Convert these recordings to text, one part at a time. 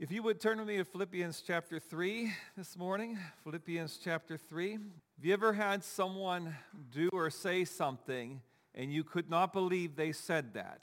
If you would turn with me to Philippians chapter 3 this morning, Philippians chapter 3. Have you ever had someone do or say something and you could not believe they said that?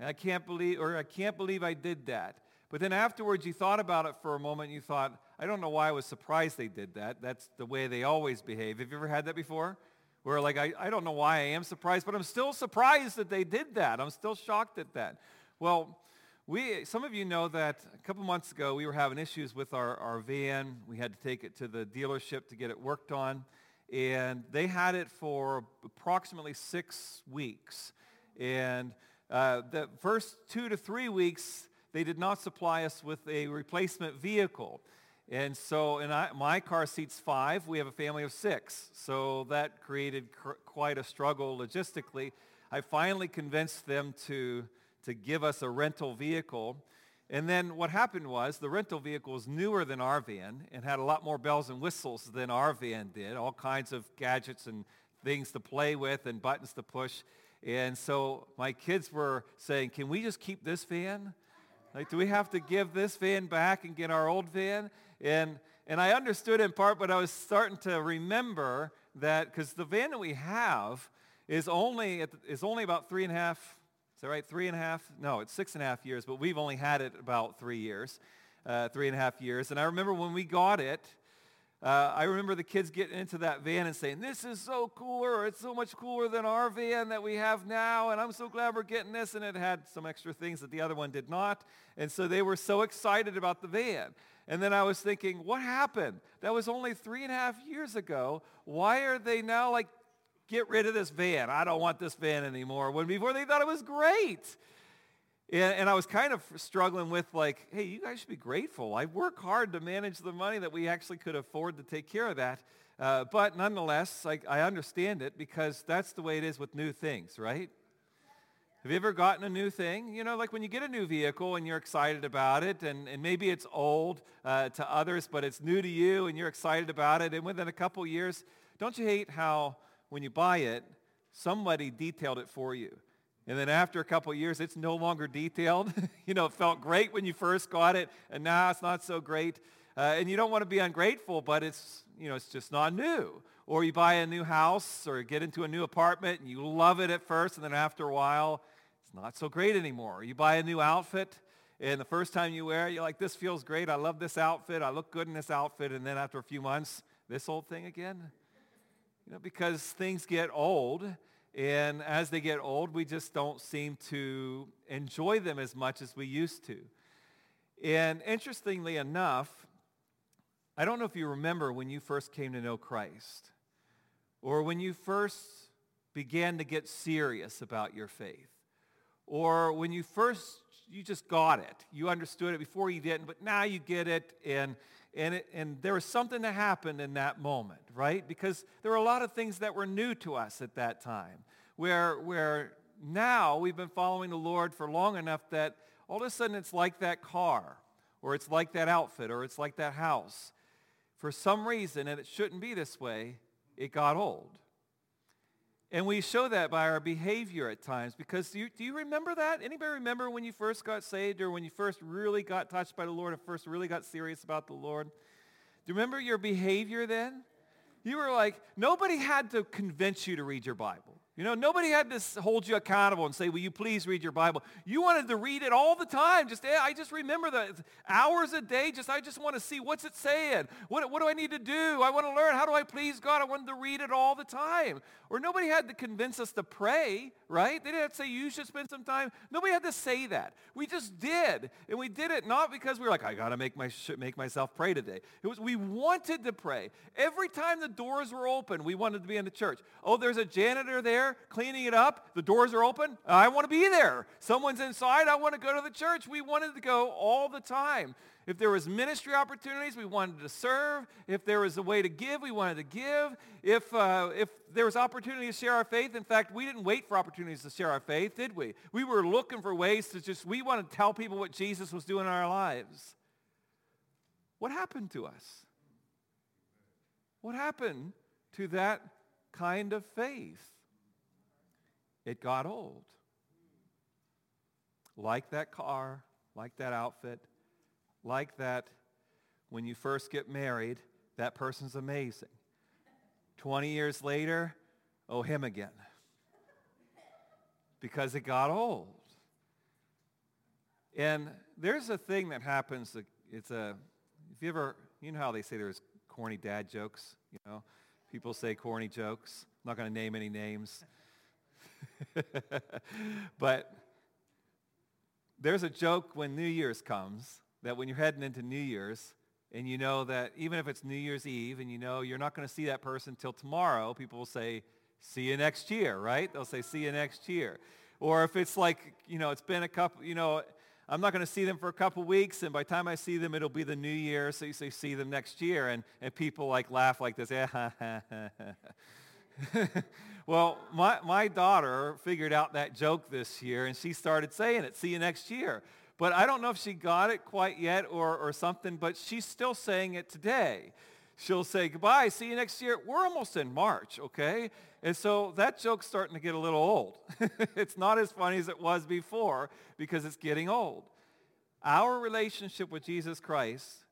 I can't believe, or I can't believe I did that. But then afterwards you thought about it for a moment and you thought, I don't know why I was surprised they did that. That's the way they always behave. Have you ever had that before? Where like, I, I don't know why I am surprised, but I'm still surprised that they did that. I'm still shocked at that. Well, we, some of you know that a couple months ago we were having issues with our, our van. We had to take it to the dealership to get it worked on. And they had it for approximately six weeks. And uh, the first two to three weeks, they did not supply us with a replacement vehicle. And so in I, my car seats five. We have a family of six. So that created cr- quite a struggle logistically. I finally convinced them to to give us a rental vehicle. And then what happened was the rental vehicle was newer than our van and had a lot more bells and whistles than our van did, all kinds of gadgets and things to play with and buttons to push. And so my kids were saying, can we just keep this van? Like, do we have to give this van back and get our old van? And, and I understood in part, but I was starting to remember that because the van that we have is only, is only about three and a half that right? Three and a half? No, it's six and a half years, but we've only had it about three years, uh, three and a half years. And I remember when we got it, uh, I remember the kids getting into that van and saying, this is so cooler. It's so much cooler than our van that we have now. And I'm so glad we're getting this. And it had some extra things that the other one did not. And so they were so excited about the van. And then I was thinking, what happened? That was only three and a half years ago. Why are they now like get rid of this van. I don't want this van anymore. When before they thought it was great. And, and, I was kind of struggling with like, hey, you guys should be grateful. I work hard to manage the money that we actually could afford to take care of that. Uh, but nonetheless, I, I understand it because that's the way it is with new things, right? Have you ever gotten a new thing? You know, like when you get a new vehicle and you're excited about it, and, and maybe it's old uh, to others, but it's new to you and you're excited about it, and within a couple years, don't you hate how when you buy it, somebody detailed it for you. And then after a couple years, it's no longer detailed. you know, it felt great when you first got it, and now it's not so great. Uh, and you don't want to be ungrateful, but it's, you know, it's just not new. Or you buy a new house or get into a new apartment, and you love it at first, and then after a while, it's not so great anymore. You buy a new outfit, and the first time you wear it, you're like, this feels great. I love this outfit. I look good in this outfit. And then after a few months, this old thing again. You know, because things get old, and as they get old, we just don't seem to enjoy them as much as we used to. And interestingly enough, I don't know if you remember when you first came to know Christ, or when you first began to get serious about your faith, or when you first, you just got it. You understood it before you didn't, but now you get it, and and, it, and there was something that happened in that moment, right? Because there were a lot of things that were new to us at that time, where, where now we've been following the Lord for long enough that all of a sudden it's like that car, or it's like that outfit, or it's like that house. For some reason, and it shouldn't be this way, it got old. And we show that by our behavior at times because do you, do you remember that? Anybody remember when you first got saved or when you first really got touched by the Lord and first really got serious about the Lord? Do you remember your behavior then? You were like, nobody had to convince you to read your Bible. You know, nobody had to hold you accountable and say, will you please read your Bible? You wanted to read it all the time. Just, I just remember the hours a day. Just, I just want to see what's it saying. What, what do I need to do? I want to learn. How do I please God? I wanted to read it all the time. Or nobody had to convince us to pray, right? They didn't have to say, you should spend some time. Nobody had to say that. We just did. And we did it not because we were like, I got to make, my, make myself pray today. It was, we wanted to pray. Every time the doors were open, we wanted to be in the church. Oh, there's a janitor there there cleaning it up. The doors are open. I want to be there. Someone's inside. I want to go to the church. We wanted to go all the time. If there was ministry opportunities, we wanted to serve. If there was a way to give, we wanted to give. If, uh, if there was opportunity to share our faith, in fact, we didn't wait for opportunities to share our faith, did we? We were looking for ways to just, we wanted to tell people what Jesus was doing in our lives. What happened to us? What happened to that kind of faith? It got old. Like that car, like that outfit, like that when you first get married, that person's amazing. 20 years later, oh, him again. Because it got old. And there's a thing that happens. It's a, if you ever, you know how they say there's corny dad jokes, you know? People say corny jokes. I'm not going to name any names. but there's a joke when New Year's comes that when you're heading into New Year's and you know that even if it's New Year's Eve and you know you're not going to see that person till tomorrow, people will say, see you next year, right? They'll say, see you next year. Or if it's like, you know, it's been a couple, you know, I'm not going to see them for a couple weeks, and by the time I see them, it'll be the new year, so you say, see them next year, and, and people like laugh like this. Eh, well, my, my daughter figured out that joke this year, and she started saying it, see you next year. But I don't know if she got it quite yet or, or something, but she's still saying it today. She'll say, goodbye, see you next year. We're almost in March, okay? And so that joke's starting to get a little old. it's not as funny as it was before because it's getting old. Our relationship with Jesus Christ,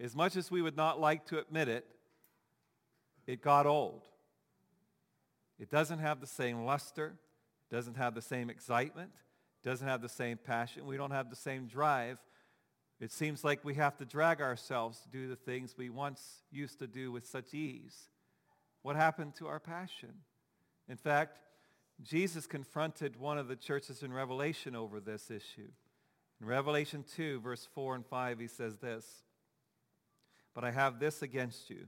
as much as we would not like to admit it, it got old. It doesn't have the same luster, doesn't have the same excitement, doesn't have the same passion. We don't have the same drive. It seems like we have to drag ourselves to do the things we once used to do with such ease. What happened to our passion? In fact, Jesus confronted one of the churches in Revelation over this issue. In Revelation 2, verse 4 and 5, he says this, But I have this against you,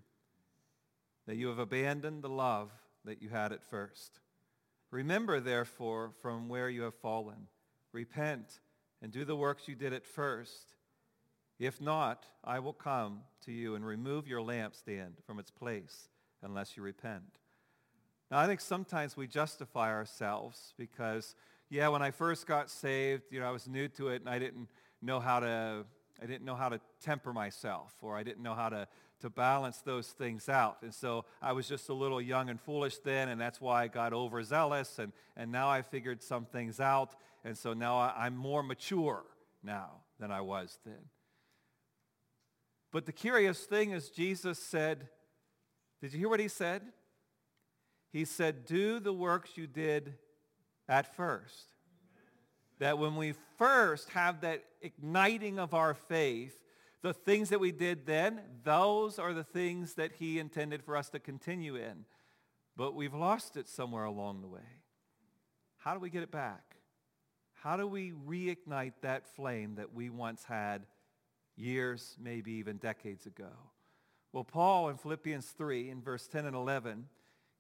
that you have abandoned the love that you had at first. Remember, therefore, from where you have fallen. Repent and do the works you did at first. If not, I will come to you and remove your lampstand from its place unless you repent. Now, I think sometimes we justify ourselves because, yeah, when I first got saved, you know, I was new to it and I didn't know how to, I didn't know how to temper myself or I didn't know how to, to balance those things out. And so I was just a little young and foolish then and that's why I got overzealous and, and now I figured some things out and so now I, I'm more mature now than I was then. But the curious thing is Jesus said, did you hear what he said? He said, do the works you did at first. That when we first have that igniting of our faith, the things that we did then, those are the things that he intended for us to continue in. But we've lost it somewhere along the way. How do we get it back? How do we reignite that flame that we once had years, maybe even decades ago? Well, Paul in Philippians 3 in verse 10 and 11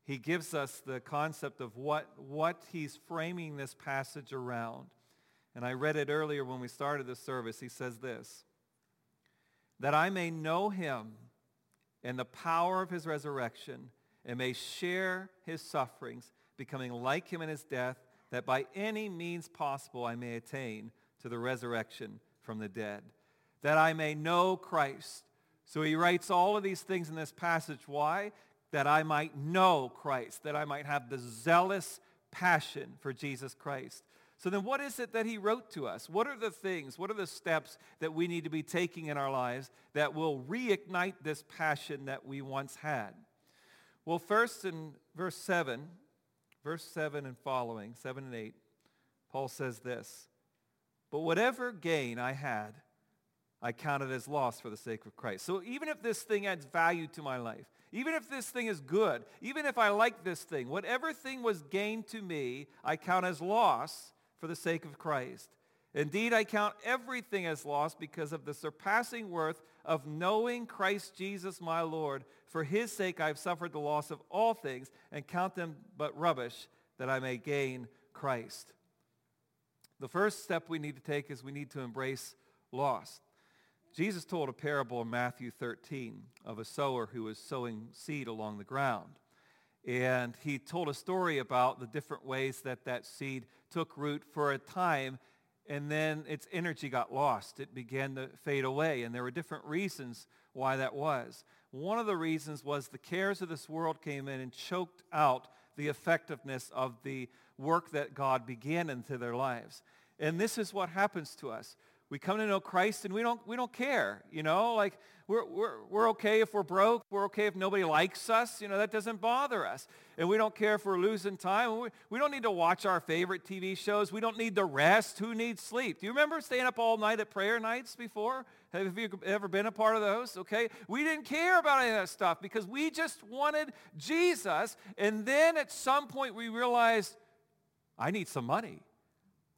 he gives us the concept of what, what he's framing this passage around. And I read it earlier when we started the service. He says this, that I may know him and the power of his resurrection and may share his sufferings, becoming like him in his death, that by any means possible I may attain to the resurrection from the dead, that I may know Christ. So he writes all of these things in this passage. Why? that I might know Christ, that I might have the zealous passion for Jesus Christ. So then what is it that he wrote to us? What are the things, what are the steps that we need to be taking in our lives that will reignite this passion that we once had? Well, first in verse 7, verse 7 and following, 7 and 8, Paul says this, But whatever gain I had, I counted as loss for the sake of Christ. So even if this thing adds value to my life, even if this thing is good, even if I like this thing, whatever thing was gained to me, I count as loss for the sake of Christ. Indeed, I count everything as loss because of the surpassing worth of knowing Christ Jesus my Lord. For his sake I have suffered the loss of all things and count them but rubbish that I may gain Christ. The first step we need to take is we need to embrace loss. Jesus told a parable in Matthew 13 of a sower who was sowing seed along the ground. And he told a story about the different ways that that seed took root for a time and then its energy got lost. It began to fade away. And there were different reasons why that was. One of the reasons was the cares of this world came in and choked out the effectiveness of the work that God began into their lives. And this is what happens to us We come to know Christ and we don't, we don't care, you know, like we're, we're, we're okay if we're broke. We're okay if nobody likes us. You know, that doesn't bother us. And we don't care if we're losing time. We, we don't need to watch our favorite TV shows. We don't need to rest. Who needs sleep? Do you remember staying up all night at prayer nights before? Have you ever been a part of those? Okay. We didn't care about any of that stuff because we just wanted Jesus. And then at some point we realized, I need some money.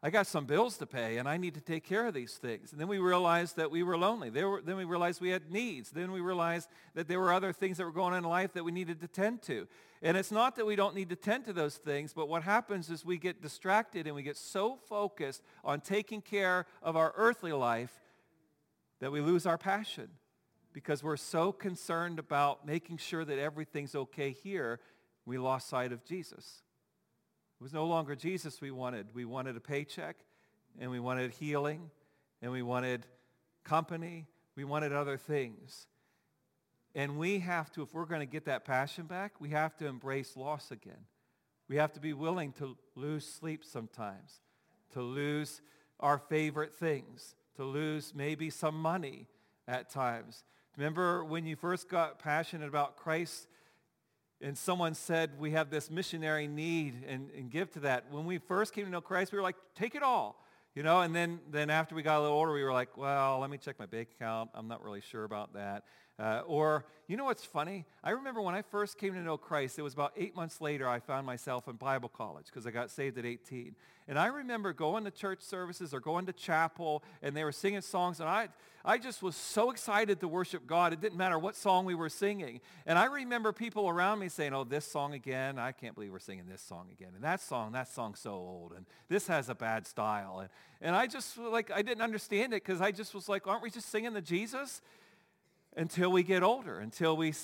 I got some bills to pay and I need to take care of these things. And then we realized that we were lonely. Were, then we realized we had needs. Then we realized that there were other things that were going on in life that we needed to tend to. And it's not that we don't need to tend to those things, but what happens is we get distracted and we get so focused on taking care of our earthly life that we lose our passion because we're so concerned about making sure that everything's okay here, we lost sight of Jesus. It was no longer Jesus we wanted. We wanted a paycheck, and we wanted healing, and we wanted company. We wanted other things. And we have to, if we're going to get that passion back, we have to embrace loss again. We have to be willing to lose sleep sometimes, to lose our favorite things, to lose maybe some money at times. Remember when you first got passionate about Christ, and someone said we have this missionary need and, and give to that. When we first came to know Christ, we were like, take it all. You know, and then, then after we got a little older, we were like, well, let me check my bank account. I'm not really sure about that. Uh, or, you know what's funny? I remember when I first came to know Christ, it was about eight months later I found myself in Bible college because I got saved at 18. And I remember going to church services or going to chapel and they were singing songs and I, I just was so excited to worship God. It didn't matter what song we were singing. And I remember people around me saying, oh, this song again. I can't believe we're singing this song again. And that song, that song's so old. And this has a bad style. And, and I just, like, I didn't understand it because I just was like, aren't we just singing the Jesus? Until we get older, until we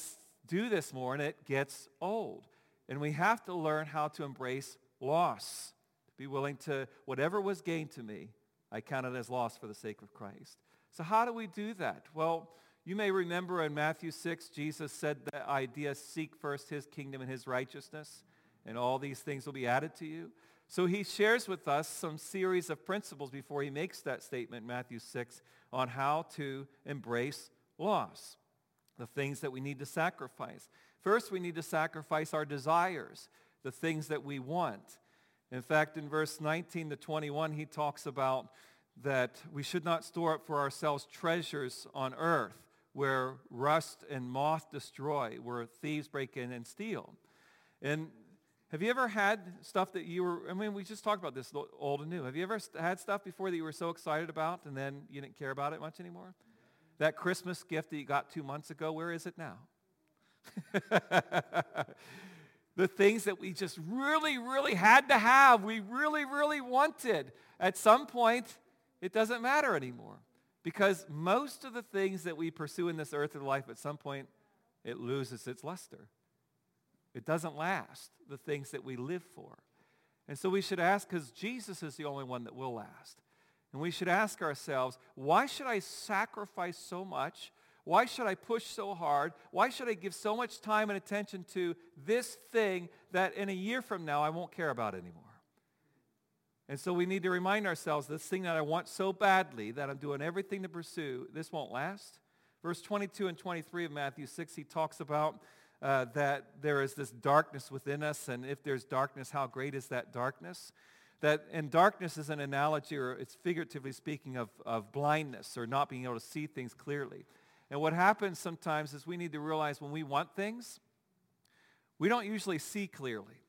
do this more and it gets old. And we have to learn how to embrace loss, be willing to, whatever was gained to me, I count it as loss for the sake of Christ. So how do we do that? Well, you may remember in Matthew 6, Jesus said the idea, seek first his kingdom and his righteousness, and all these things will be added to you. So he shares with us some series of principles before he makes that statement, Matthew 6, on how to embrace loss, the things that we need to sacrifice. First, we need to sacrifice our desires, the things that we want. In fact, in verse 19 to 21, he talks about that we should not store up for ourselves treasures on earth where rust and moth destroy, where thieves break in and steal. And have you ever had stuff that you were, I mean, we just talked about this old and new. Have you ever had stuff before that you were so excited about and then you didn't care about it much anymore? That Christmas gift that you got two months ago, where is it now? the things that we just really, really had to have, we really, really wanted. At some point, it doesn't matter anymore. Because most of the things that we pursue in this earth of life, at some point, it loses its luster. It doesn't last, the things that we live for. And so we should ask, because Jesus is the only one that will last. And we should ask ourselves, why should I sacrifice so much? Why should I push so hard? Why should I give so much time and attention to this thing that in a year from now I won't care about anymore? And so we need to remind ourselves, this thing that I want so badly, that I'm doing everything to pursue, this won't last. Verse 22 and 23 of Matthew 6, he talks about uh, that there is this darkness within us, and if there's darkness, how great is that darkness? That and darkness is an analogy or it's figuratively speaking of, of blindness or not being able to see things clearly and what happens sometimes is we need to realize when we want things we don't usually see clearly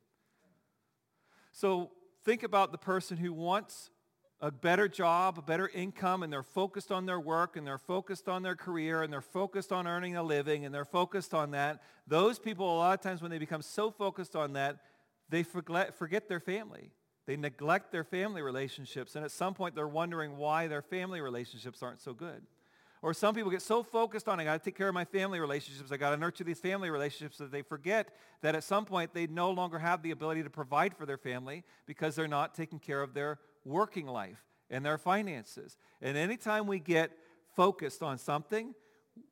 so think about the person who wants a better job, a better income, and they're focused on their work, and they're focused on their career, and they're focused on earning a living, and they're focused on that. Those people, a lot of times when they become so focused on that, they forget, forget their family. They neglect their family relationships, and at some point they're wondering why their family relationships aren't so good. Or some people get so focused on, I got to take care of my family relationships, I got to nurture these family relationships that they forget that at some point they no longer have the ability to provide for their family because they're not taking care of their working life and their finances. And anytime we get focused on something,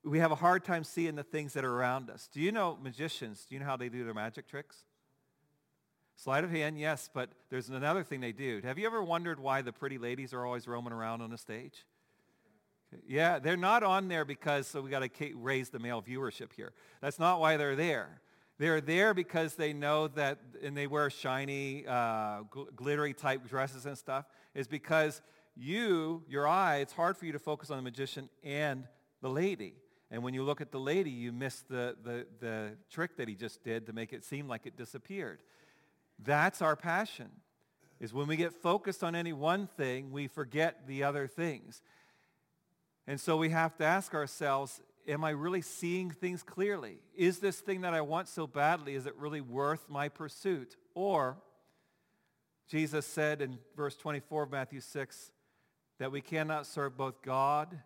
we have a hard time seeing the things that are around us. Do you know magicians, do you know how they do their magic tricks? Sleight of hand, yes, but there's another thing they do. Have you ever wondered why the pretty ladies are always roaming around on the stage? Yeah, they're not on there because so we got to raise the male viewership here. That's not why they're there. They're there because they know that, and they wear shiny, uh, gl- glittery type dresses and stuff, is because you, your eye, it's hard for you to focus on the magician and the lady. And when you look at the lady, you miss the, the, the trick that he just did to make it seem like it disappeared. That's our passion, is when we get focused on any one thing, we forget the other things. And so we have to ask ourselves, am I really seeing things clearly? Is this thing that I want so badly, is it really worth my pursuit? Or, Jesus said in verse 24 of Matthew 6, that we cannot serve both God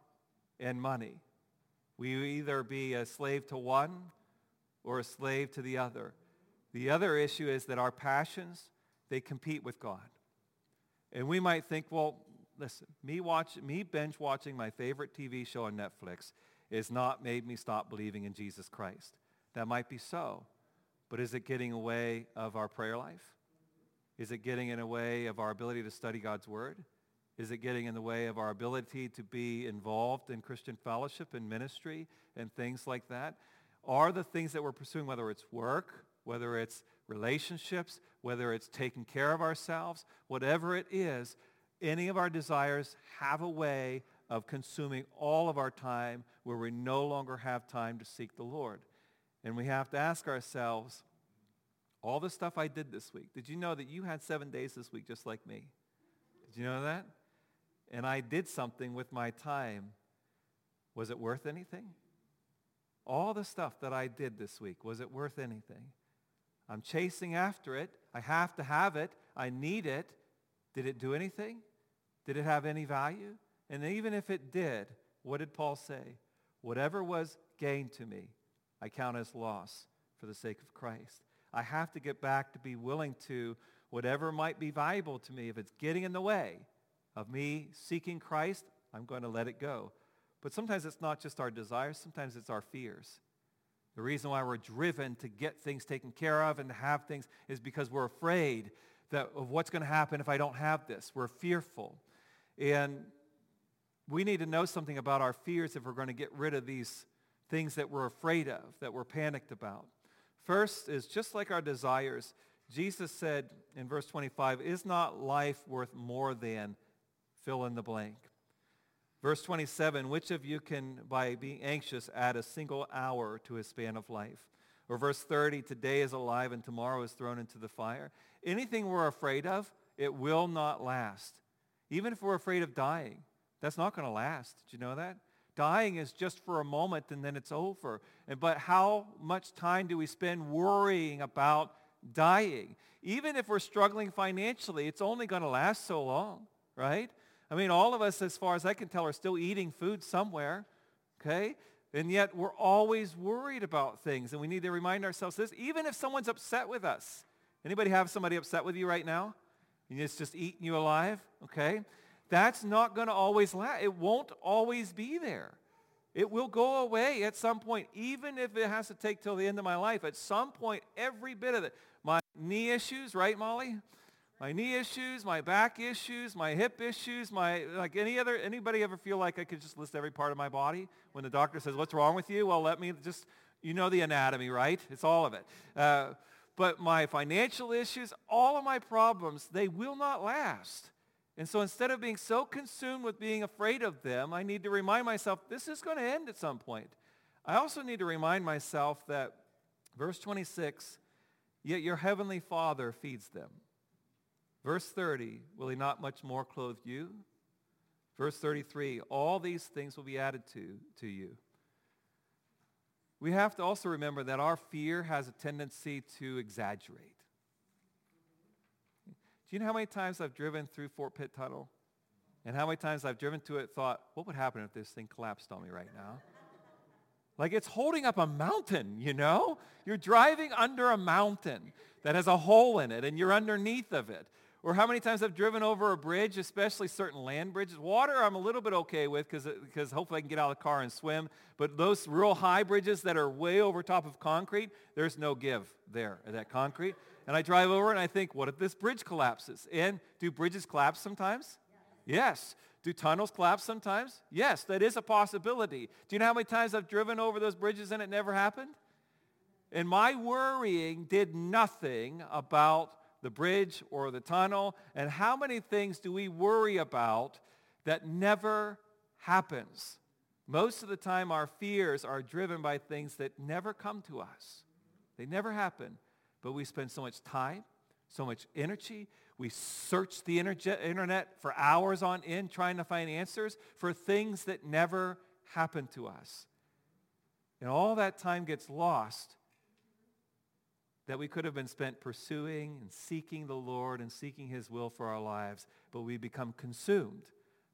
and money. We either be a slave to one or a slave to the other. The other issue is that our passions, they compete with God. And we might think, well, listen, me watch, me binge watching my favorite TV show on Netflix is not made me stop believing in Jesus Christ. That might be so. But is it getting away of our prayer life? Is it getting in a way of our ability to study God's word? Is it getting in the way of our ability to be involved in Christian fellowship and ministry and things like that? Are the things that we're pursuing, whether it's work, whether it's relationships, whether it's taking care of ourselves, whatever it is, any of our desires have a way of consuming all of our time where we no longer have time to seek the Lord. And we have to ask ourselves, all the stuff I did this week, did you know that you had seven days this week just like me? Did you know that? and I did something with my time, was it worth anything? All the stuff that I did this week, was it worth anything? I'm chasing after it. I have to have it. I need it. Did it do anything? Did it have any value? And even if it did, what did Paul say? Whatever was gain to me, I count as loss for the sake of Christ. I have to get back to be willing to, whatever might be valuable to me, if it's getting in the way, of me seeking Christ, I'm going to let it go. But sometimes it's not just our desires, sometimes it's our fears. The reason why we're driven to get things taken care of and to have things is because we're afraid that of what's going to happen if I don't have this. We're fearful. And we need to know something about our fears if we're going to get rid of these things that we're afraid of, that we're panicked about. First is just like our desires, Jesus said in verse 25, is not life worth more than fill in the blank. Verse 27, which of you can, by being anxious, add a single hour to his span of life? Or verse 30, today is alive and tomorrow is thrown into the fire. Anything we're afraid of, it will not last. Even if we're afraid of dying, that's not going to last. Did you know that? Dying is just for a moment and then it's over. And, But how much time do we spend worrying about dying? Even if we're struggling financially, it's only going to last so long, right? I mean, all of us, as far as I can tell, are still eating food somewhere, okay? And yet we're always worried about things, and we need to remind ourselves this, even if someone's upset with us. Anybody have somebody upset with you right now? And it's just eating you alive, okay? That's not going to always last. It won't always be there. It will go away at some point, even if it has to take till the end of my life. At some point, every bit of it. My knee issues, right, Molly? My knee issues, my back issues, my hip issues, my like any other anybody ever feel like I could just list every part of my body when the doctor says what's wrong with you? Well, let me just you know the anatomy, right? It's all of it. Uh, but my financial issues, all of my problems, they will not last. And so instead of being so consumed with being afraid of them, I need to remind myself this is going to end at some point. I also need to remind myself that verse 26, yet your heavenly Father feeds them. Verse 30, will he not much more clothe you? Verse 33, all these things will be added to, to you. We have to also remember that our fear has a tendency to exaggerate. Do you know how many times I've driven through Fort Pitt Tunnel? And how many times I've driven to it thought, what would happen if this thing collapsed on me right now? Like it's holding up a mountain, you know? You're driving under a mountain that has a hole in it and you're underneath of it. Or how many times I've driven over a bridge, especially certain land bridges. Water I'm a little bit okay with because hopefully I can get out of the car and swim. But those real high bridges that are way over top of concrete, there's no give there at that concrete. And I drive over and I think, what if this bridge collapses? And do bridges collapse sometimes? Yes. Do tunnels collapse sometimes? Yes, that is a possibility. Do you know how many times I've driven over those bridges and it never happened? And my worrying did nothing about the bridge or the tunnel. And how many things do we worry about that never happens? Most of the time our fears are driven by things that never come to us. They never happen. But we spend so much time, so much energy. We search the internet for hours on end trying to find answers for things that never happen to us. And all that time gets lost that we could have been spent pursuing and seeking the Lord and seeking his will for our lives, but we become consumed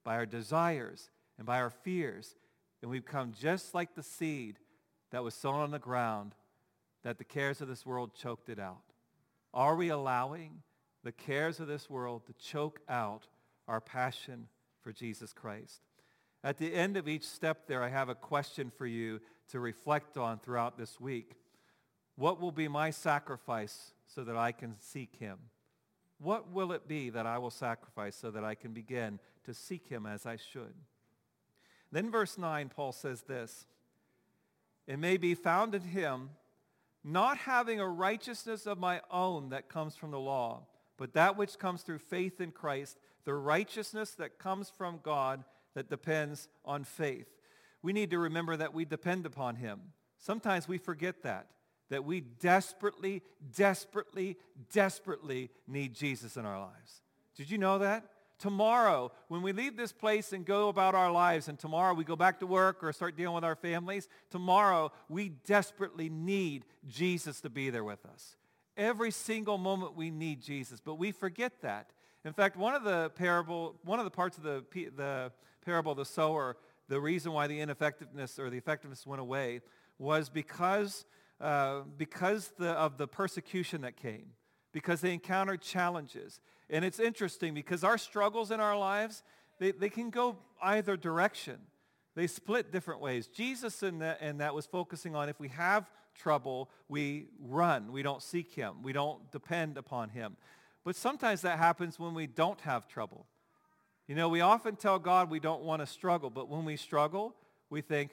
by our desires and by our fears, and we become just like the seed that was sown on the ground that the cares of this world choked it out. Are we allowing the cares of this world to choke out our passion for Jesus Christ? At the end of each step there, I have a question for you to reflect on throughout this week. What will be my sacrifice so that I can seek him? What will it be that I will sacrifice so that I can begin to seek him as I should? Then verse 9, Paul says this, It may be found in him, not having a righteousness of my own that comes from the law, but that which comes through faith in Christ, the righteousness that comes from God that depends on faith. We need to remember that we depend upon him. Sometimes we forget that that we desperately, desperately, desperately need Jesus in our lives. Did you know that? Tomorrow, when we leave this place and go about our lives, and tomorrow we go back to work or start dealing with our families, tomorrow we desperately need Jesus to be there with us. Every single moment we need Jesus, but we forget that. In fact, one of the parable, one of the parts of the, the parable of the sower, the reason why the ineffectiveness or the effectiveness went away was because uh, because the, of the persecution that came, because they encountered challenges. And it's interesting because our struggles in our lives, they, they can go either direction. They split different ways. Jesus in that, in that was focusing on if we have trouble, we run. We don't seek him. We don't depend upon him. But sometimes that happens when we don't have trouble. You know, we often tell God we don't want to struggle, but when we struggle, we think,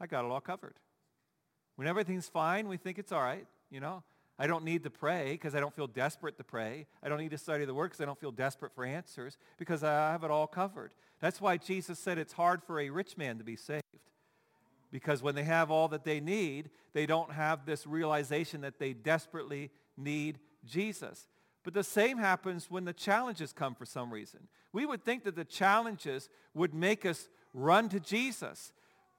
I got it all covered. When everything's fine, we think it's all right, you know. I don't need to pray because I don't feel desperate to pray. I don't need to study the Word because I don't feel desperate for answers because I have it all covered. That's why Jesus said it's hard for a rich man to be saved. Because when they have all that they need, they don't have this realization that they desperately need Jesus. But the same happens when the challenges come for some reason. We would think that the challenges would make us run to Jesus.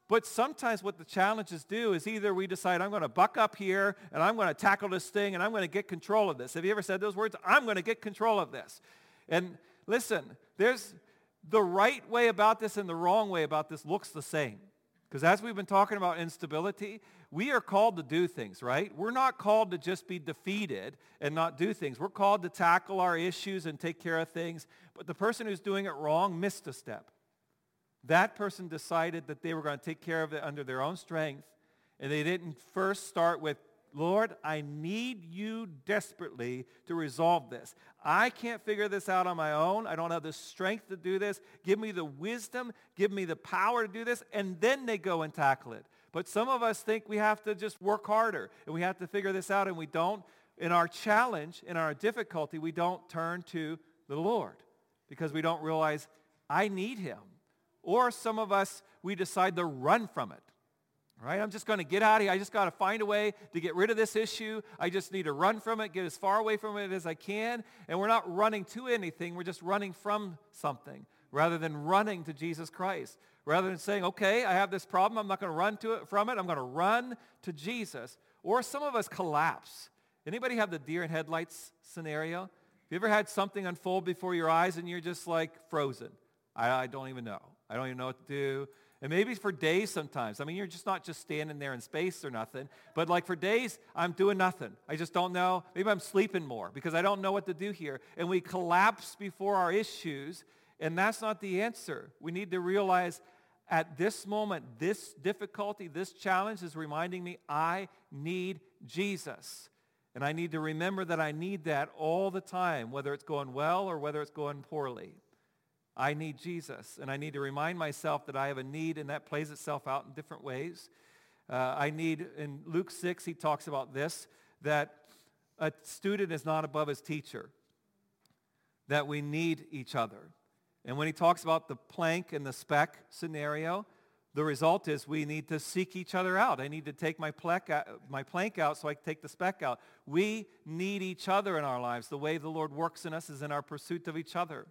But sometimes what the challenges do is either we decide, I'm going to buck up here and I'm going to tackle this thing and I'm going to get control of this. Have you ever said those words? I'm going to get control of this. And listen, there's the right way about this and the wrong way about this looks the same. Because as we've been talking about instability, we are called to do things, right? We're not called to just be defeated and not do things. We're called to tackle our issues and take care of things. But the person who's doing it wrong missed a step. That person decided that they were going to take care of it under their own strength, and they didn't first start with, Lord, I need you desperately to resolve this. I can't figure this out on my own. I don't have the strength to do this. Give me the wisdom. Give me the power to do this. And then they go and tackle it. But some of us think we have to just work harder and we have to figure this out and we don't. In our challenge, in our difficulty, we don't turn to the Lord because we don't realize I need him. Or some of us, we decide to run from it. Right? I'm just going to get out of here. I just got to find a way to get rid of this issue. I just need to run from it, get as far away from it as I can. And we're not running to anything. We're just running from something rather than running to Jesus Christ. Rather than saying, okay, I have this problem. I'm not going to run to it from it. I'm going to run to Jesus. Or some of us collapse. Anybody have the deer in headlights scenario? Have you ever had something unfold before your eyes and you're just like frozen? I, I don't even know. I don't even know what to do. And maybe for days sometimes. I mean, you're just not just standing there in space or nothing. But like for days, I'm doing nothing. I just don't know. Maybe I'm sleeping more because I don't know what to do here. And we collapse before our issues. And that's not the answer. We need to realize at this moment, this difficulty, this challenge is reminding me I need Jesus. And I need to remember that I need that all the time, whether it's going well or whether it's going poorly. I need Jesus, and I need to remind myself that I have a need, and that plays itself out in different ways. Uh, I need, in Luke 6, he talks about this, that a student is not above his teacher, that we need each other. And when he talks about the plank and the speck scenario, the result is we need to seek each other out. I need to take my, plank out, my plank out so I can take the speck out. We need each other in our lives. The way the Lord works in us is in our pursuit of each other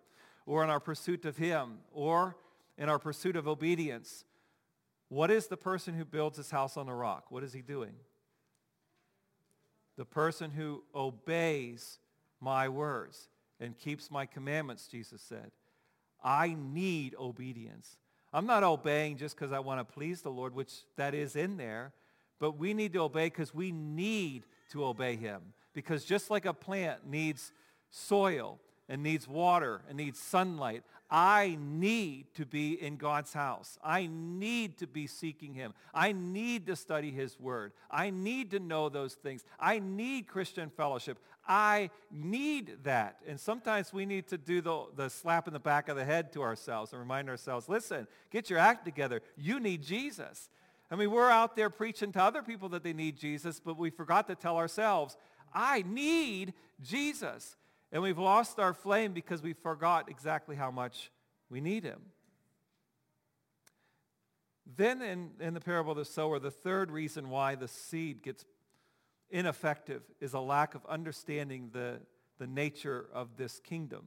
or in our pursuit of him or in our pursuit of obedience. What is the person who builds his house on the rock? What is he doing? The person who obeys my words and keeps my commandments, Jesus said. I need obedience. I'm not obeying just because I want to please the Lord, which that is in there, but we need to obey because we need to obey him. Because just like a plant needs soil and needs water and needs sunlight, I need to be in God's house. I need to be seeking him. I need to study his word. I need to know those things. I need Christian fellowship. I need that. And sometimes we need to do the, the slap in the back of the head to ourselves and remind ourselves, listen, get your act together. You need Jesus. I mean, we're out there preaching to other people that they need Jesus, but we forgot to tell ourselves, I need Jesus. And we've lost our flame because we forgot exactly how much we need him. Then in, in the parable of the sower, the third reason why the seed gets ineffective is a lack of understanding the, the nature of this kingdom.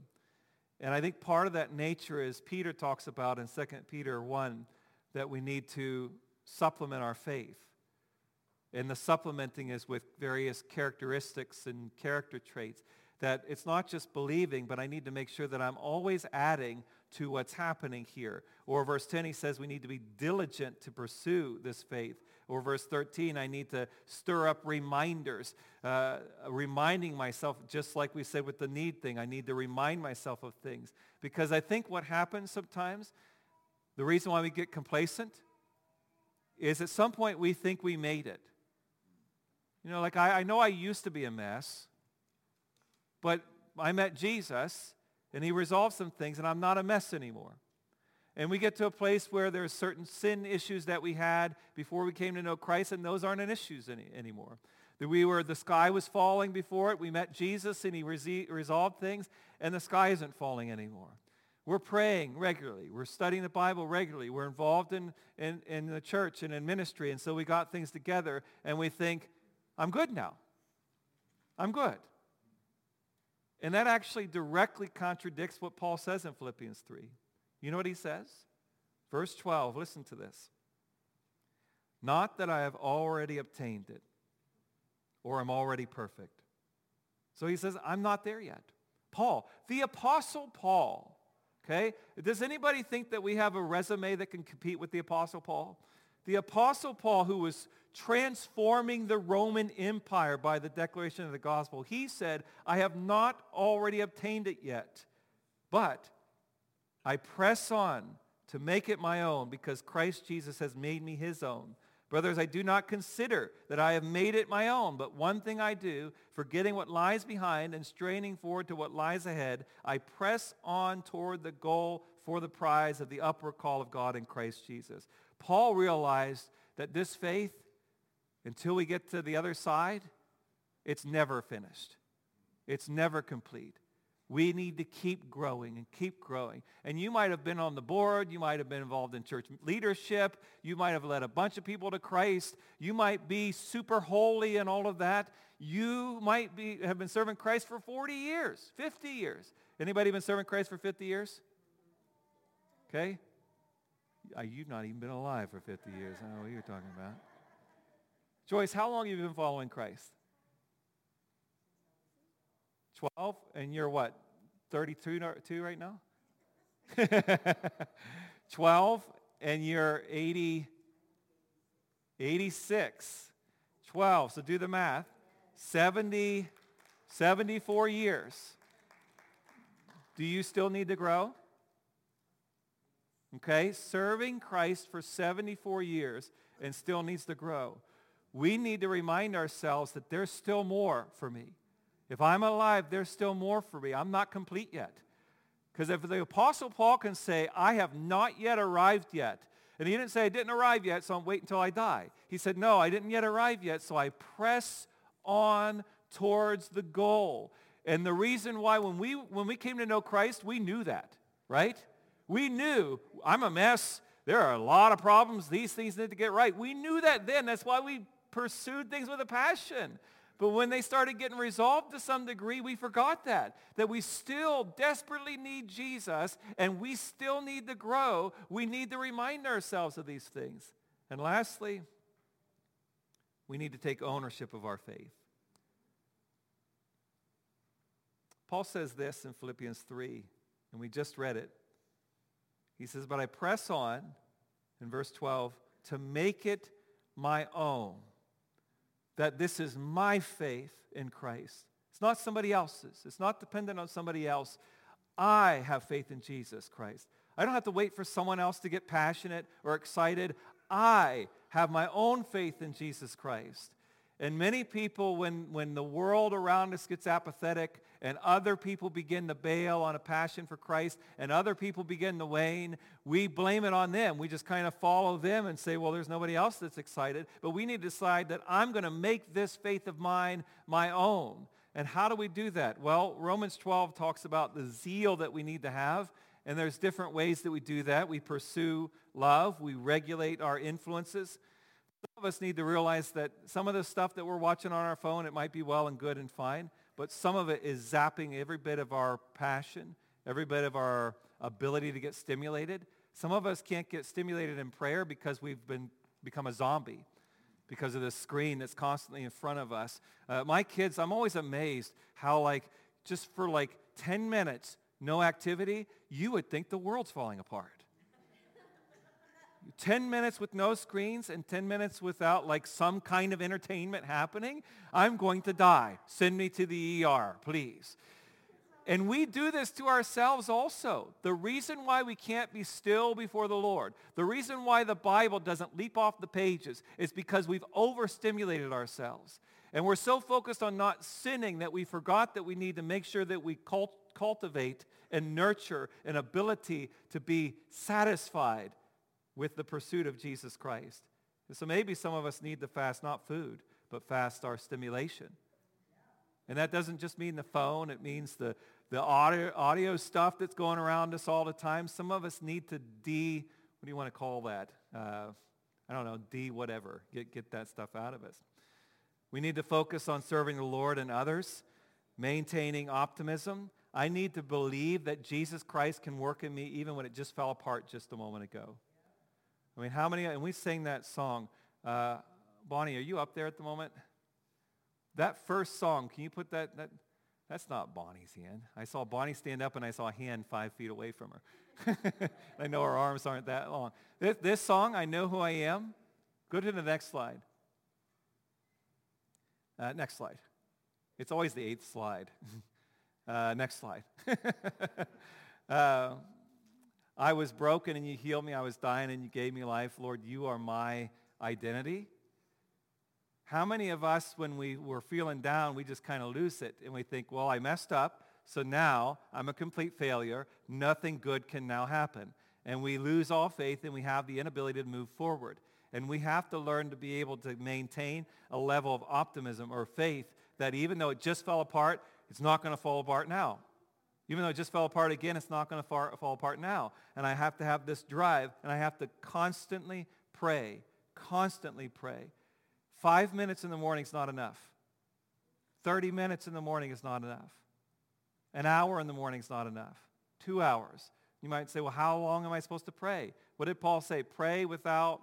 And I think part of that nature is Peter talks about in 2 Peter 1 that we need to supplement our faith. And the supplementing is with various characteristics and character traits that it's not just believing, but I need to make sure that I'm always adding to what's happening here. Or verse 10, he says we need to be diligent to pursue this faith. Or verse 13, I need to stir up reminders, uh, reminding myself, just like we said with the need thing, I need to remind myself of things. Because I think what happens sometimes, the reason why we get complacent, is at some point we think we made it. You know, like I, I know I used to be a mess. But I met Jesus, and he resolved some things, and I'm not a mess anymore. And we get to a place where there are certain sin issues that we had before we came to know Christ, and those aren't an issues any, anymore. That we were, the sky was falling before it. We met Jesus, and he resolved things, and the sky isn't falling anymore. We're praying regularly. We're studying the Bible regularly. We're involved in, in, in the church and in ministry, and so we got things together, and we think, I'm good now. I'm good. And that actually directly contradicts what Paul says in Philippians 3. You know what he says? Verse 12, listen to this. Not that I have already obtained it or am already perfect. So he says, I'm not there yet. Paul, the apostle Paul, okay? Does anybody think that we have a resume that can compete with the apostle Paul? The apostle Paul, who was transforming the Roman Empire by the declaration of the gospel. He said, I have not already obtained it yet, but I press on to make it my own because Christ Jesus has made me his own. Brothers, I do not consider that I have made it my own, but one thing I do, forgetting what lies behind and straining forward to what lies ahead, I press on toward the goal for the prize of the upward call of God in Christ Jesus. Paul realized that this faith until we get to the other side, it's never finished. It's never complete. We need to keep growing and keep growing. And you might have been on the board. You might have been involved in church leadership. You might have led a bunch of people to Christ. You might be super holy and all of that. You might be, have been serving Christ for 40 years, 50 years. Anybody been serving Christ for 50 years? Okay. Uh, you've not even been alive for 50 years. I know what you're talking about. Joyce, how long have you been following Christ? 12? And you're what, 32 two right now? 12 and you're 80, 86. 12, so do the math. 70, 74 years. Do you still need to grow? Okay, serving Christ for 74 years and still needs to grow we need to remind ourselves that there's still more for me. If I'm alive, there's still more for me. I'm not complete yet. Because if the Apostle Paul can say, I have not yet arrived yet, and he didn't say, I didn't arrive yet, so I'm waiting until I die. He said, no, I didn't yet arrive yet, so I press on towards the goal. And the reason why when we, when we came to know Christ, we knew that, right? We knew, I'm a mess. There are a lot of problems. These things need to get right. We knew that then. That's why we pursued things with a passion. But when they started getting resolved to some degree, we forgot that. That we still desperately need Jesus and we still need to grow. We need to remind ourselves of these things. And lastly, we need to take ownership of our faith. Paul says this in Philippians 3, and we just read it. He says, but I press on, in verse 12, to make it my own that this is my faith in Christ. It's not somebody else's. It's not dependent on somebody else. I have faith in Jesus Christ. I don't have to wait for someone else to get passionate or excited. I have my own faith in Jesus Christ. And many people, when, when the world around us gets apathetic and other people begin to bail on a passion for Christ and other people begin to wane, we blame it on them. We just kind of follow them and say, well, there's nobody else that's excited. But we need to decide that I'm going to make this faith of mine my own. And how do we do that? Well, Romans 12 talks about the zeal that we need to have. And there's different ways that we do that. We pursue love. We regulate our influences. Of us need to realize that some of the stuff that we're watching on our phone, it might be well and good and fine, but some of it is zapping every bit of our passion, every bit of our ability to get stimulated. Some of us can't get stimulated in prayer because we've been become a zombie because of the screen that's constantly in front of us. Uh, my kids, I'm always amazed how like just for like 10 minutes, no activity, you would think the world's falling apart. 10 minutes with no screens and 10 minutes without like some kind of entertainment happening, I'm going to die. Send me to the ER, please. And we do this to ourselves also. The reason why we can't be still before the Lord, the reason why the Bible doesn't leap off the pages is because we've overstimulated ourselves. And we're so focused on not sinning that we forgot that we need to make sure that we cult- cultivate and nurture an ability to be satisfied with the pursuit of Jesus Christ. And so maybe some of us need to fast not food, but fast our stimulation. And that doesn't just mean the phone. It means the, the audio, audio stuff that's going around us all the time. Some of us need to de, what do you want to call that? Uh, I don't know, de whatever. Get, get that stuff out of us. We need to focus on serving the Lord and others, maintaining optimism. I need to believe that Jesus Christ can work in me even when it just fell apart just a moment ago. I mean, how many, and we sang that song. Uh, Bonnie, are you up there at the moment? That first song, can you put that, that, that's not Bonnie's hand. I saw Bonnie stand up and I saw a hand five feet away from her. I know her arms aren't that long. This, this, song, I Know Who I Am, go to the next slide. Uh, next slide. It's always the eighth slide. uh, next slide. uh, I was broken and you healed me. I was dying and you gave me life. Lord, you are my identity. How many of us, when we were feeling down, we just kind of lose it and we think, well, I messed up, so now I'm a complete failure. Nothing good can now happen. And we lose all faith and we have the inability to move forward. And we have to learn to be able to maintain a level of optimism or faith that even though it just fell apart, it's not going to fall apart now. Even though it just fell apart again, it's not going to fall, apart now. And I have to have this drive, and I have to constantly pray, constantly pray. Five minutes in the morning is not enough. 30 minutes in the morning is not enough. An hour in the morning is not enough. Two hours. You might say, well, how long am I supposed to pray? What did Paul say? Pray without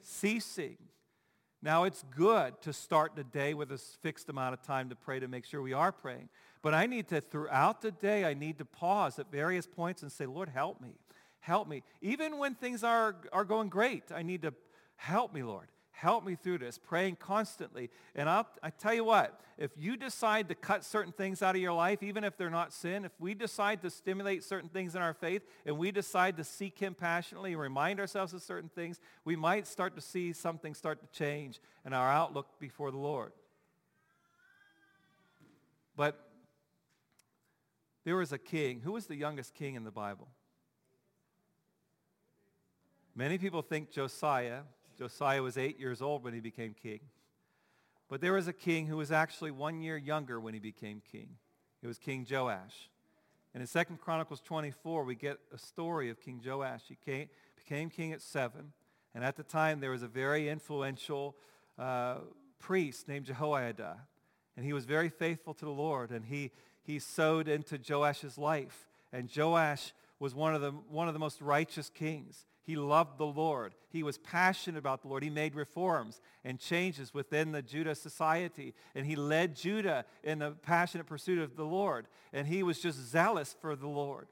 ceasing. Now, it's good to start the day with a fixed amount of time to pray to make sure we are praying. But I need to, throughout the day, I need to pause at various points and say, Lord, help me. Help me. Even when things are, are going great, I need to help me, Lord. Help me through this, praying constantly. And I'll, I tell you what, if you decide to cut certain things out of your life, even if they're not sin, if we decide to stimulate certain things in our faith and we decide to seek him passionately and remind ourselves of certain things, we might start to see something start to change in our outlook before the Lord. But There was a king. Who was the youngest king in the Bible? Many people think Josiah. Josiah was eight years old when he became king. But there was a king who was actually one year younger when he became king. It was King Joash. And in 2 Chronicles 24, we get a story of King Joash. He came, became king at seven. And at the time, there was a very influential uh, priest named Jehoiada. And he was very faithful to the Lord. And he, he sowed into Joash's life. And Joash was one of, the, one of the most righteous kings. He loved the Lord. He was passionate about the Lord. He made reforms and changes within the Judah society. And he led Judah in the passionate pursuit of the Lord. And he was just zealous for the Lord.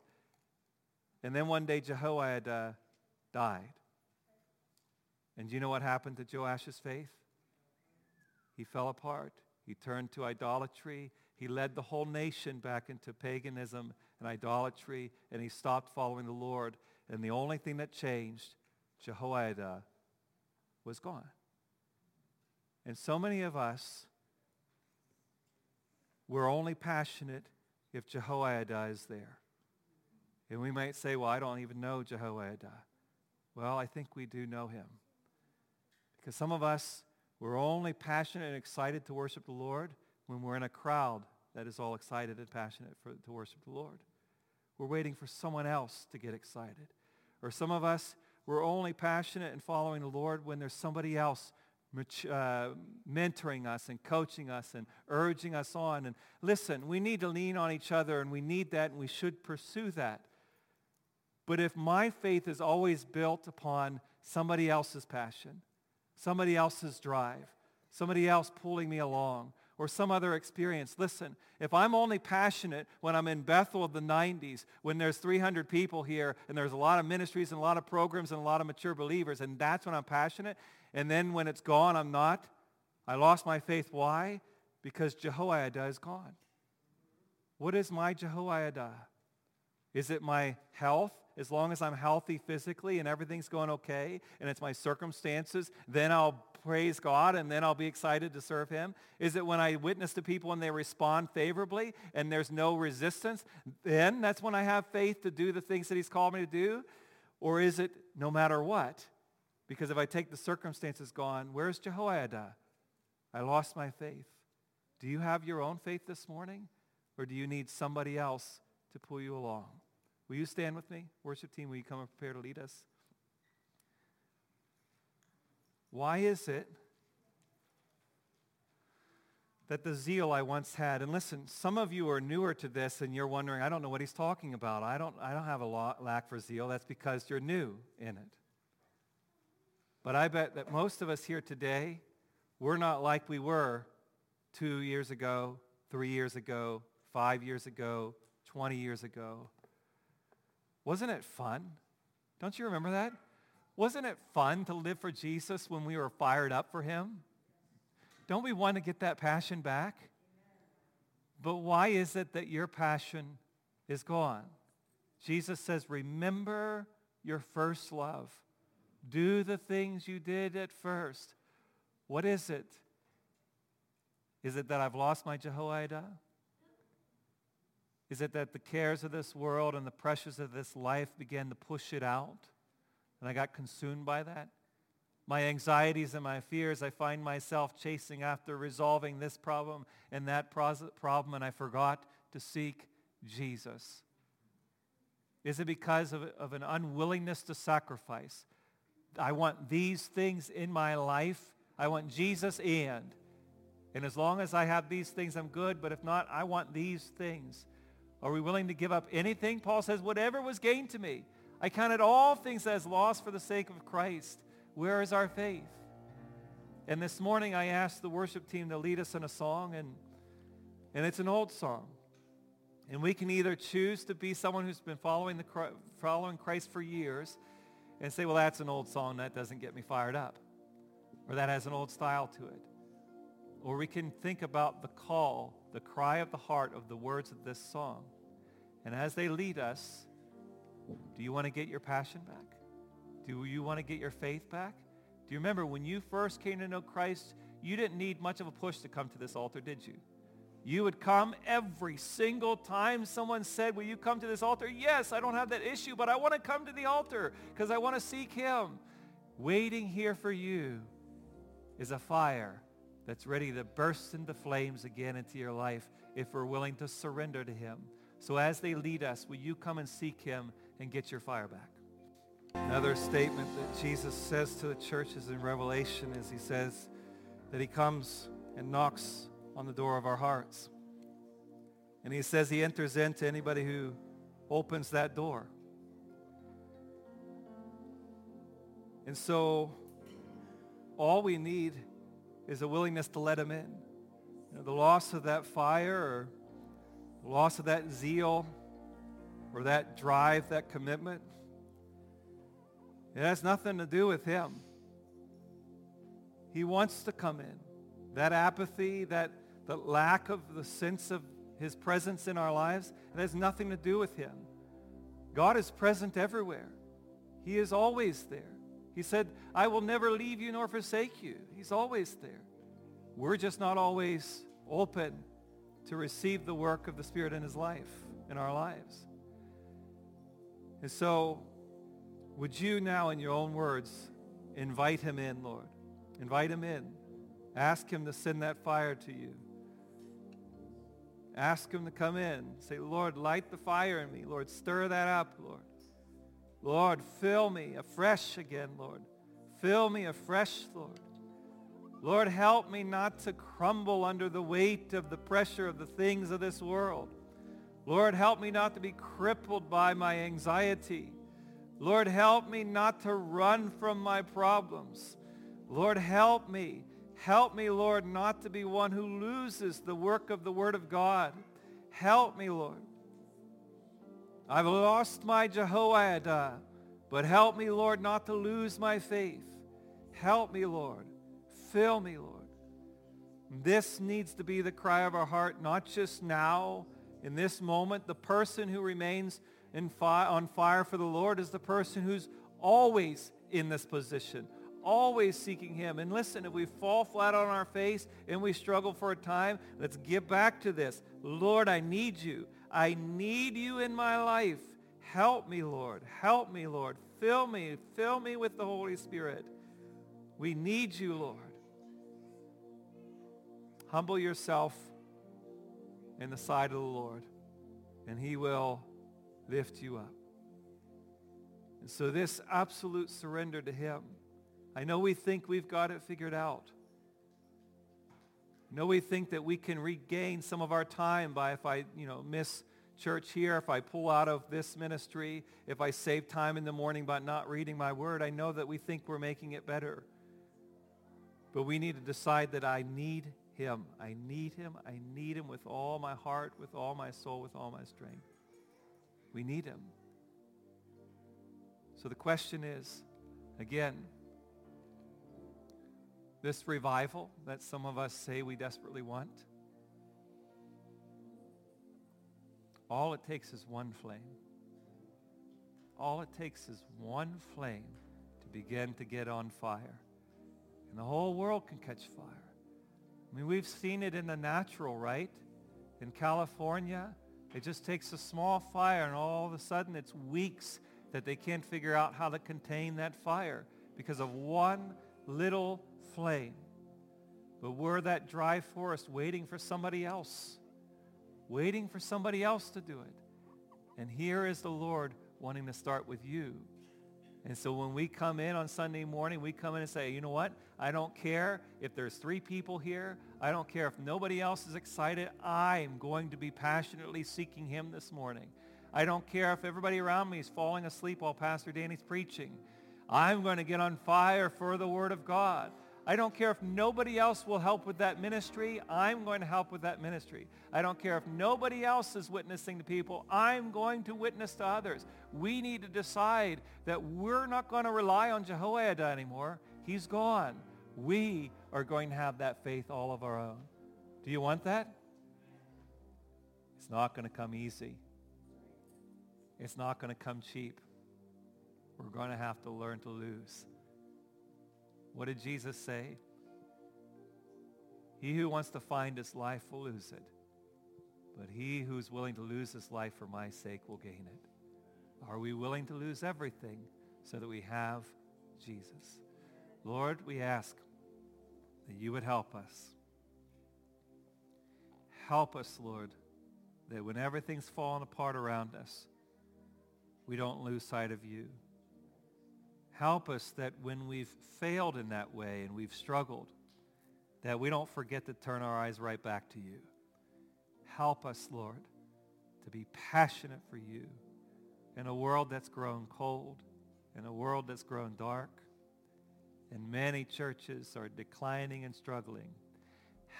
And then one day Jehoiada died. And do you know what happened to Joash's faith? He fell apart. He turned to idolatry. He led the whole nation back into paganism and idolatry, and he stopped following the Lord. And the only thing that changed, Jehoiada was gone. And so many of us, we're only passionate if Jehoiada is there. And we might say, well, I don't even know Jehoiada. Well, I think we do know him. Because some of us, we're only passionate and excited to worship the Lord when we're in a crowd that is all excited and passionate for, to worship the Lord. We're waiting for someone else to get excited. Or some of us, we're only passionate in following the Lord when there's somebody else uh, mentoring us and coaching us and urging us on. And listen, we need to lean on each other and we need that and we should pursue that. But if my faith is always built upon somebody else's passion, somebody else's drive, somebody else pulling me along, or some other experience. Listen, if I'm only passionate when I'm in Bethel of the 90s, when there's 300 people here and there's a lot of ministries and a lot of programs and a lot of mature believers, and that's when I'm passionate, and then when it's gone, I'm not, I lost my faith. Why? Because Jehoiada is gone. What is my Jehoiada? Is it my health? As long as I'm healthy physically and everything's going okay and it's my circumstances, then I'll praise God and then I'll be excited to serve him? Is it when I witness to people and they respond favorably and there's no resistance? Then that's when I have faith to do the things that he's called me to do? Or is it no matter what? Because if I take the circumstances gone, where's Jehoiada? I lost my faith. Do you have your own faith this morning? Or do you need somebody else to pull you along? Will you stand with me? Worship team, will you come and prepare to lead us? Why is it that the zeal I once had, and listen, some of you are newer to this and you're wondering, I don't know what he's talking about. I don't, I don't have a lack for zeal. That's because you're new in it. But I bet that most of us here today, we're not like we were two years ago, three years ago, five years ago, 20 years ago. Wasn't it fun? Don't you remember that? Wasn't it fun to live for Jesus when we were fired up for him? Don't we want to get that passion back? But why is it that your passion is gone? Jesus says, remember your first love. Do the things you did at first. What is it? Is it that I've lost my Jehoiada? Is it that the cares of this world and the pressures of this life began to push it out? and I got consumed by that. My anxieties and my fears, I find myself chasing after resolving this problem and that problem, and I forgot to seek Jesus. Is it because of, of an unwillingness to sacrifice? I want these things in my life. I want Jesus and. And as long as I have these things, I'm good. But if not, I want these things. Are we willing to give up anything? Paul says, whatever was gained to me. I counted all things as loss for the sake of Christ. Where is our faith? And this morning I asked the worship team to lead us in a song, and, and it's an old song. And we can either choose to be someone who's been following, the, following Christ for years and say, well, that's an old song. That doesn't get me fired up. Or that has an old style to it. Or we can think about the call, the cry of the heart of the words of this song. And as they lead us, do you want to get your passion back? Do you want to get your faith back? Do you remember when you first came to know Christ, you didn't need much of a push to come to this altar, did you? you would come every single time someone said, will you come to this altar? Yes, I don't have that issue, but I want to come to the altar because I want to seek him. Waiting here for you is a fire that's ready to burst into flames again into your life if we're willing to surrender to him. So as they lead us, will you come and seek him and get your fire back? Another statement that Jesus says to the churches in Revelation is he says that he comes and knocks on the door of our hearts. And he says he enters into anybody who opens that door. And so all we need is a willingness to let him in. You know, the loss of that fire or the loss of that zeal or that drive, that commitment, it has nothing to do with him. He wants to come in. That apathy, that, that lack of the sense of his presence in our lives, it has nothing to do with him. God is present everywhere. He is always there. He said, I will never leave you nor forsake you. He's always there. We're just not always open to receive the work of the Spirit in his life, in our lives. And so, would you now, in your own words, invite him in, Lord? Invite him in. Ask him to send that fire to you. Ask him to come in. Say, Lord, light the fire in me. Lord, stir that up, Lord. Lord, fill me afresh again, Lord. Fill me afresh, Lord. Lord, help me not to crumble under the weight of the pressure of the things of this world. Lord, help me not to be crippled by my anxiety. Lord, help me not to run from my problems. Lord, help me. Help me, Lord, not to be one who loses the work of the Word of God. Help me, Lord. I've lost my Jehoiada, but help me, Lord, not to lose my faith. Help me, Lord. Fill me, Lord. This needs to be the cry of our heart, not just now, in this moment. The person who remains fi- on fire for the Lord is the person who's always in this position, always seeking him. And listen, if we fall flat on our face and we struggle for a time, let's get back to this. Lord, I need you. I need you in my life. Help me, Lord. Help me, Lord. Fill me. Fill me with the Holy Spirit. We need you, Lord. Humble yourself in the sight of the Lord, and he will lift you up. And so this absolute surrender to him, I know we think we've got it figured out. No, we think that we can regain some of our time by if I, you know, miss church here, if I pull out of this ministry, if I save time in the morning by not reading my word. I know that we think we're making it better. But we need to decide that I need him. I need him. I need him with all my heart, with all my soul, with all my strength. We need him. So the question is, again, this revival that some of us say we desperately want, all it takes is one flame. All it takes is one flame to begin to get on fire. And the whole world can catch fire. I mean, we've seen it in the natural, right? In California, it just takes a small fire and all of a sudden it's weeks that they can't figure out how to contain that fire because of one little But we're that dry forest waiting for somebody else, waiting for somebody else to do it. And here is the Lord wanting to start with you. And so when we come in on Sunday morning, we come in and say, you know what? I don't care if there's three people here. I don't care if nobody else is excited. I'm going to be passionately seeking him this morning. I don't care if everybody around me is falling asleep while Pastor Danny's preaching. I'm going to get on fire for the Word of God. I don't care if nobody else will help with that ministry. I'm going to help with that ministry. I don't care if nobody else is witnessing to people. I'm going to witness to others. We need to decide that we're not going to rely on Jehoiada anymore. He's gone. We are going to have that faith all of our own. Do you want that? It's not going to come easy. It's not going to come cheap. We're going to have to learn to lose. What did Jesus say? He who wants to find his life will lose it. but he who's willing to lose his life for my sake will gain it. Are we willing to lose everything so that we have Jesus? Lord, we ask that you would help us. Help us, Lord, that when everything's fallen apart around us, we don't lose sight of you. Help us that when we've failed in that way and we've struggled, that we don't forget to turn our eyes right back to you. Help us, Lord, to be passionate for you in a world that's grown cold, in a world that's grown dark, and many churches are declining and struggling.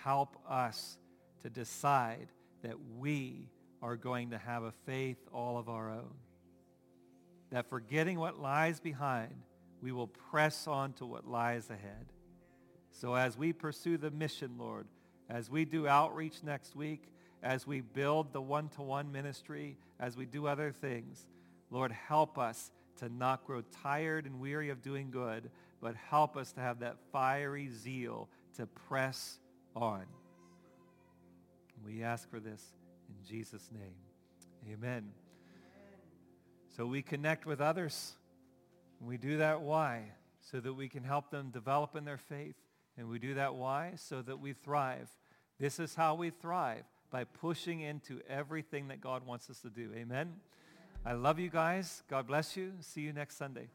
Help us to decide that we are going to have a faith all of our own. That forgetting what lies behind, we will press on to what lies ahead. So as we pursue the mission, Lord, as we do outreach next week, as we build the one-to-one ministry, as we do other things, Lord, help us to not grow tired and weary of doing good, but help us to have that fiery zeal to press on. We ask for this in Jesus' name. Amen. So we connect with others. We do that why? So that we can help them develop in their faith. And we do that why? So that we thrive. This is how we thrive, by pushing into everything that God wants us to do. Amen. I love you guys. God bless you. See you next Sunday.